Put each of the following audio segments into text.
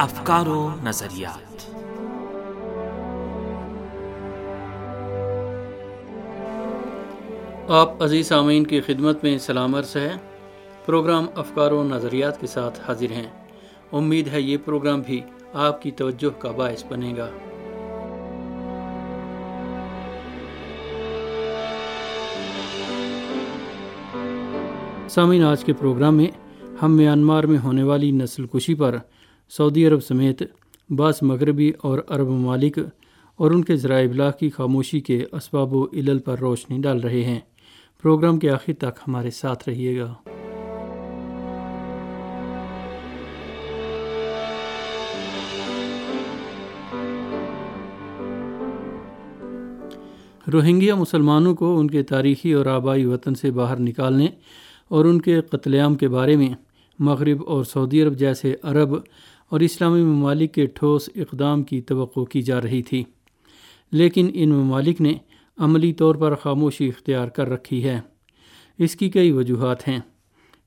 افکار و نظریات۔ آپ عزیز سامعین کی خدمت میں سلام عرض ہے۔ پروگرام افکار و نظریات کے ساتھ حاضر ہیں۔ امید ہے یہ پروگرام بھی آپ کی توجہ کا باعث بنے گا۔ سامعین، آج کے پروگرام میں ہم میانمار میں ہونے والی نسل کشی پر سعودی عرب سمیت بعض مغربی اور عرب ممالک اور ان کے ذرائع ابلاغ کی خاموشی کے اسباب و علل پر روشنی ڈال رہے ہیں۔ پروگرام کے آخر تک ہمارے ساتھ رہیے گا۔ روہنگیا مسلمانوں کو ان کے تاریخی اور آبائی وطن سے باہر نکالنے اور ان کے قتل عام کے بارے میں مغرب اور سعودی عرب جیسے عرب اور اسلامی ممالک کے ٹھوس اقدام کی توقع کی جا رہی تھی۔ لیکن ان ممالک نے عملی طور پر خاموشی اختیار کر رکھی ہے۔ اس کی کئی وجوہات ہیں۔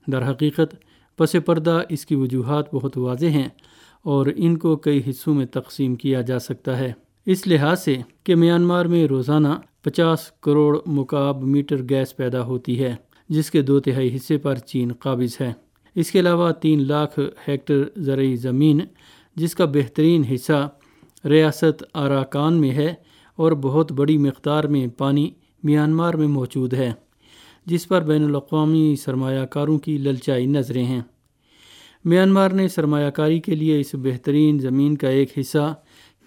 در حقیقت، پس پردہ اس کی وجوہات بہت واضح ہیں اور ان کو کئی حصوں میں تقسیم کیا جا سکتا ہے۔ اس لحاظ سے کہ میانمار میں روزانہ پچاس کروڑ مکعب میٹر گیس پیدا ہوتی ہے، جس کے دو تہائی حصے پر چین قابض ہے۔ اس کے علاوہ تین لاکھ ہیکٹر زرعی زمین، جس کا بہترین حصہ ریاست اراکان میں ہے اور بہت بڑی مقدار میں پانی میانمار میں موجود ہے، جس پر بین الاقوامی سرمایہ کاروں کی للچائی نظریں ہیں۔ میانمار نے سرمایہ کاری کے لیے اس بہترین زمین کا ایک حصہ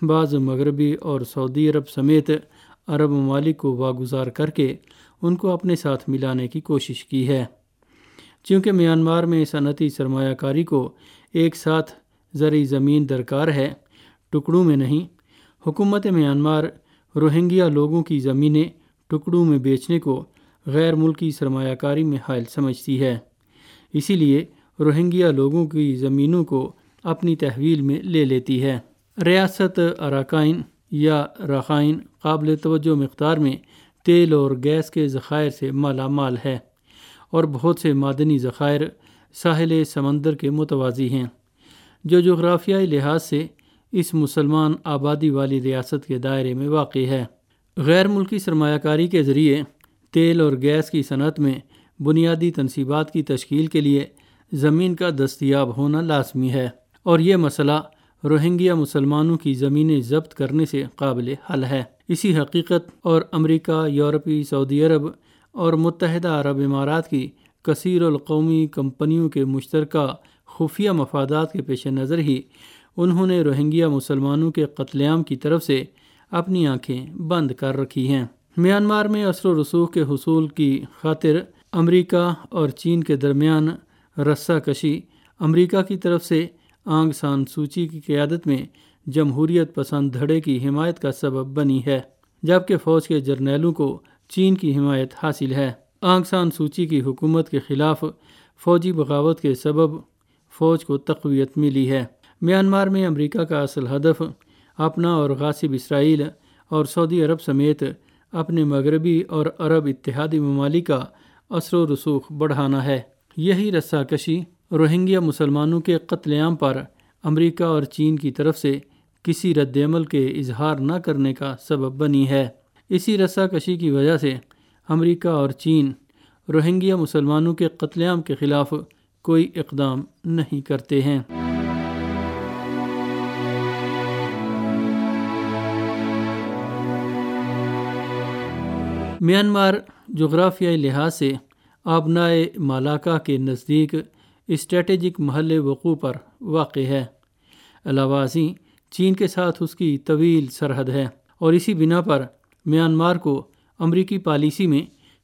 بعض مغربی اور سعودی عرب سمیت عرب ممالک کو واگزار کر کے ان کو اپنے ساتھ ملانے کی کوشش کی ہے۔ چونکہ میانمار میں صنعتی سرمایہ کاری کو ایک ساتھ زرعی زمین درکار ہے، ٹکڑوں میں نہیں۔ حکومت میانمار روہنگیا لوگوں کی زمینیں ٹکڑوں میں بیچنے کو غیر ملکی سرمایہ کاری میں حائل سمجھتی ہے۔ اسی لیے روہنگیا لوگوں کی زمینوں کو اپنی تحویل میں لے لیتی ہے۔ ریاست اراکائن یا رخائن قابل توجہ مقدار میں تیل اور گیس کے ذخائر سے مالا مال ہے۔ اور بہت سے معدنی ذخائر ساحل سمندر کے متوازی ہیں۔ جو جغرافیائی لحاظ سے اس مسلمان آبادی والی ریاست کے دائرے میں واقع ہے۔ غیر ملکی سرمایہ کاری کے ذریعے تیل اور گیس کی صنعت میں بنیادی تنصیبات کی تشکیل کے لیے زمین کا دستیاب ہونا لازمی ہے اور یہ مسئلہ روہنگیا مسلمانوں کی زمینیں ضبط کرنے سے قابل حل ہے۔ اسی حقیقت اور امریکہ، یورپی، سعودی عرب اور متحدہ عرب امارات کی کثیر القومی کمپنیوں کے مشترکہ خفیہ مفادات کے پیش نظر ہی انہوں نے روہنگیا مسلمانوں کے قتل عام کی طرف سے اپنی آنکھیں بند کر رکھی ہیں۔ میانمار میں اثر و رسوخ کے حصول کی خاطر امریکہ اور چین کے درمیان رسہ کشی امریکہ کی طرف سے آنگ سان سوچی کی قیادت میں جمہوریت پسند دھڑے کی حمایت کا سبب بنی ہے، جبکہ فوج کے جرنیلوں کو چین کی حمایت حاصل ہے۔ آنگ سان سوچی کی حکومت کے خلاف فوجی بغاوت کے سبب فوج کو تقویت ملی ہے۔ میانمار میں امریکہ کا اصل ہدف اپنا اور غاصب اسرائیل اور سعودی عرب سمیت اپنے مغربی اور عرب اتحادی ممالک کا اثر و رسوخ بڑھانا ہے۔ یہی رسہ کشی روہنگیا مسلمانوں کے قتل عام پر امریکہ اور چین کی طرف سے کسی رد عمل کے اظہار نہ کرنے کا سبب بنی ہے۔ اسی رسہ کشی کی وجہ سے امریکہ اور چین روہنگیا مسلمانوں کے قتل عام کے خلاف کوئی اقدام نہیں کرتے ہیں۔ میانمار جغرافیائی لحاظ سے آبنائے مالاکا کے نزدیک اسٹریٹجک محل وقوع پر واقع ہے۔ علاوہ ازیں چین کے ساتھ اس کی طویل سرحد ہے اور اسی بنا پر میانمار کو امریکی پالیسی میں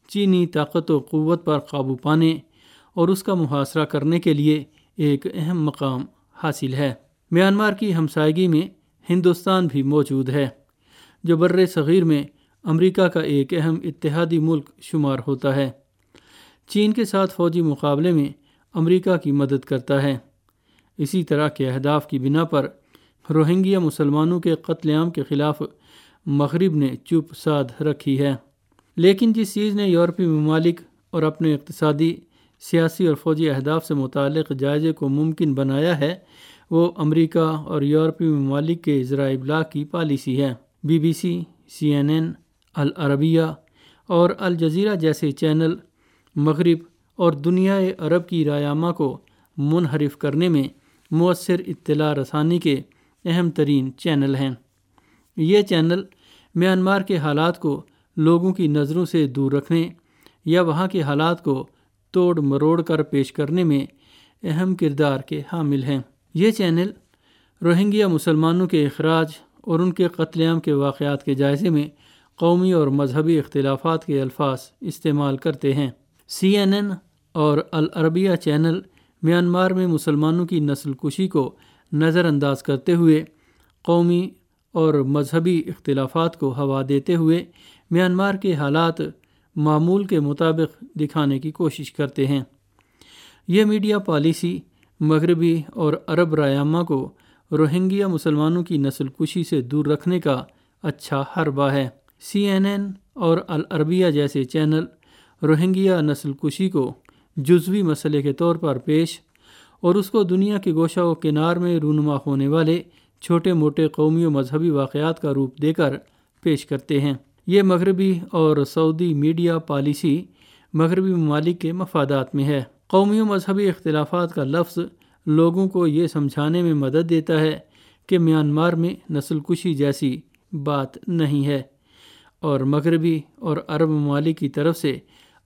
چینی طاقت و قوت پر قابو پانے اور اس کا محاصرہ کرنے کے لیے ایک اہم مقام حاصل ہے۔ میانمار کی ہمسائیگی میں ہندوستان بھی موجود ہے۔ جو بر صغیر میں امریکہ کا ایک اہم اتحادی ملک شمار ہوتا ہے۔ چین کے ساتھ فوجی مقابلے میں امریکہ کی مدد کرتا ہے۔ اسی طرح کے اہداف کی بنا پر روہنگیا مسلمانوں کے قتل عام کے خلاف مغرب نے چپ سادھ رکھی ہے۔ لیکن جس چیز نے یورپی ممالک اور اپنے اقتصادی، سیاسی اور فوجی اہداف سے متعلق جائزے کو ممکن بنایا ہے، وہ امریکہ اور یورپی ممالک کے ذرائع ابلاغ کی پالیسی ہے۔ B B C C N N, Al Arabiya اور الجزیرہ جیسے چینل مغرب اور دنیا عرب کی رایامہ کو منحرف کرنے میں مؤثر اطلاع رسانی کے اہم ترین چینل ہیں۔ یہ چینل میانمار کے حالات کو لوگوں کی نظروں سے دور رکھنے یا وہاں کے حالات کو توڑ مروڑ کر پیش کرنے میں اہم کردار کے حامل ہیں۔ یہ چینل روہنگیا مسلمانوں کے اخراج اور ان کے قتل عام کے واقعات کے جائزے میں قومی اور مذہبی اختلافات کے الفاظ استعمال کرتے ہیں۔ سی این این اور العربیہ چینل میانمار میں مسلمانوں کی نسل کشی کو نظر انداز کرتے ہوئے قومی اور مذہبی اختلافات کو ہوا دیتے ہوئے میانمار کے حالات معمول کے مطابق دکھانے کی کوشش کرتے ہیں۔ یہ میڈیا پالیسی مغربی اور عرب رایامہ کو روہنگیا مسلمانوں کی نسل کشی سے دور رکھنے کا اچھا حربہ ہے۔ سی این این اور العربیہ جیسے چینل روہنگیا نسل کشی کو جزوی مسئلے کے طور پر پیش اور اس کو دنیا کے گوشہ و کنار میں رونما ہونے والے چھوٹے موٹے قومی و مذہبی واقعات کا روپ دے کر پیش کرتے ہیں۔ یہ مغربی اور سعودی میڈیا پالیسی مغربی ممالک کے مفادات میں ہے۔ قومی و مذہبی اختلافات کا لفظ لوگوں کو یہ سمجھانے میں مدد دیتا ہے کہ میانمار میں نسل کشی جیسی بات نہیں ہے اور مغربی اور عرب ممالک کی طرف سے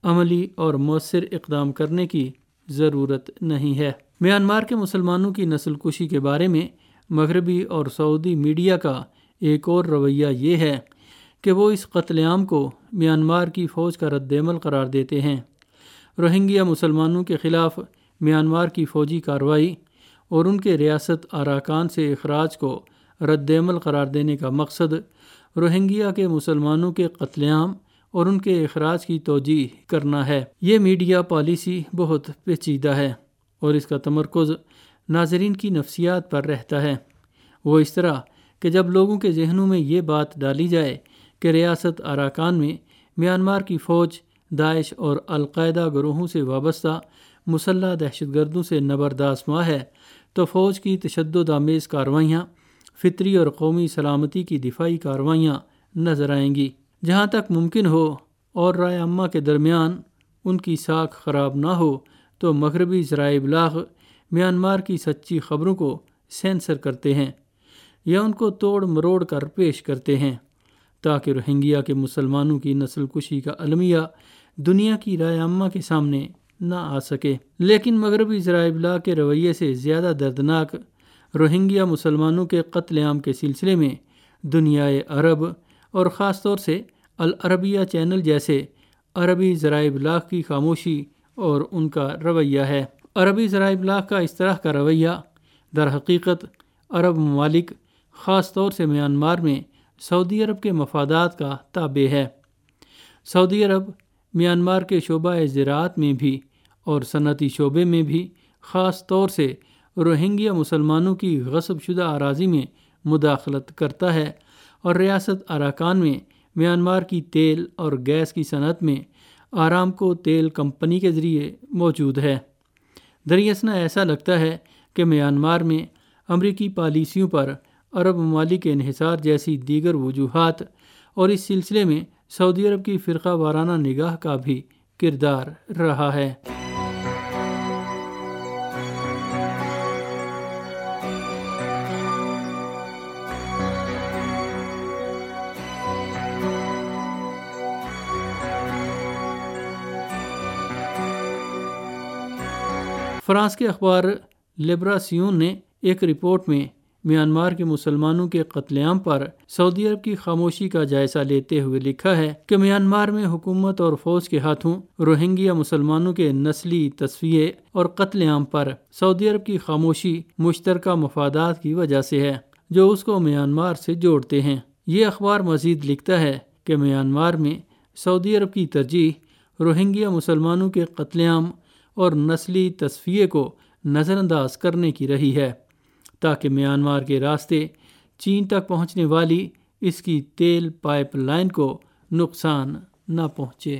عملی اور مؤثر اقدام کرنے کی ضرورت نہیں ہے۔ میانمار کے مسلمانوں کی نسل کشی کے بارے میں مغربی اور سعودی میڈیا کا ایک اور رویہ یہ ہے کہ وہ اس قتل عام کو میانمار کی فوج کا رد عمل قرار دیتے ہیں۔ روہنگیا مسلمانوں کے خلاف میانمار کی فوجی کارروائی اور ان کے ریاست اراکان سے اخراج کو رد عمل قرار دینے کا مقصد روہنگیا کے مسلمانوں کے قتل عام اور ان کے اخراج کی توجہ کرنا ہے۔ یہ میڈیا پالیسی بہت پیچیدہ ہے اور اس کا تمرکز ناظرین کی نفسیات پر رہتا ہے۔ وہ اس طرح کہ جب لوگوں کے ذہنوں میں یہ بات ڈالی جائے کہ ریاست اراکان میں میانمار کی فوج، داعش اور القاعدہ گروہوں سے وابستہ مسلح دہشت گردوں سے نبرداز ماہ ہے، تو فوج کی تشدد آمیز کاروائیاں، فطری اور قومی سلامتی کی دفاعی کاروائیاں نظر آئیں گی۔ جہاں تک ممکن ہو اور رائے عامہ کے درمیان ان کی ساکھ خراب نہ ہو، تو مغربی ذرائع ابلاغ میانمار کی سچی خبروں کو سینسر کرتے ہیں یا ان کو توڑ مروڑ کر پیش کرتے ہیں تاکہ روہنگیا کے مسلمانوں کی نسل کشی کا المیہ دنیا کی رائے عامہ کے سامنے نہ آ سکے۔ لیکن مغربی ذرائع ابلاغ کے رویے سے زیادہ دردناک روہنگیا مسلمانوں کے قتل عام کے سلسلے میں دنیائے عرب اور خاص طور سے العربیہ چینل جیسے عربی ذرائع ابلاغ کی خاموشی اور ان کا رویہ ہے۔ عربی ذرائع ابلاغ کا اس طرح کا رویہ، در حقیقت عرب ممالک خاص طور سے میانمار میں سعودی عرب کے مفادات کا تابع ہے۔ سعودی عرب میانمار کے شعبہ زراعت میں بھی اور صنعتی شعبے میں بھی خاص طور سے روہنگیا مسلمانوں کی غصب شدہ اراضی میں مداخلت کرتا ہے اور ریاست اراکان میں میانمار کی تیل اور گیس کی صنعت میں آرام کو تیل کمپنی کے ذریعے موجود ہے۔ دریاسنا ایسا لگتا ہے کہ میانمار میں امریکی پالیسیوں پر عرب ممالک کے انحصار جیسی دیگر وجوہات اور اس سلسلے میں سعودی عرب کی فرقہ وارانہ نگاہ کا بھی کردار رہا ہے۔ فرانس کے اخبار لبراسیون نے ایک رپورٹ میں میانمار کے مسلمانوں کے قتل عام پر سعودی عرب کی خاموشی کا جائزہ لیتے ہوئے لکھا ہے کہ میانمار میں حکومت اور فوج کے ہاتھوں روہنگیا مسلمانوں کے نسلی تصفیے اور قتل عام پر سعودی عرب کی خاموشی مشترکہ مفادات کی وجہ سے ہے، جو اس کو میانمار سے جوڑتے ہیں۔ یہ اخبار مزید لکھتا ہے کہ میانمار میں سعودی عرب کی ترجیح روہنگیا مسلمانوں کے قتل عام اور نسلی تصفیے کو نظر انداز کرنے کی رہی ہے، تاکہ میانمار کے راستے چین تک پہنچنے والی اس کی تیل پائپ لائن کو نقصان نہ پہنچے۔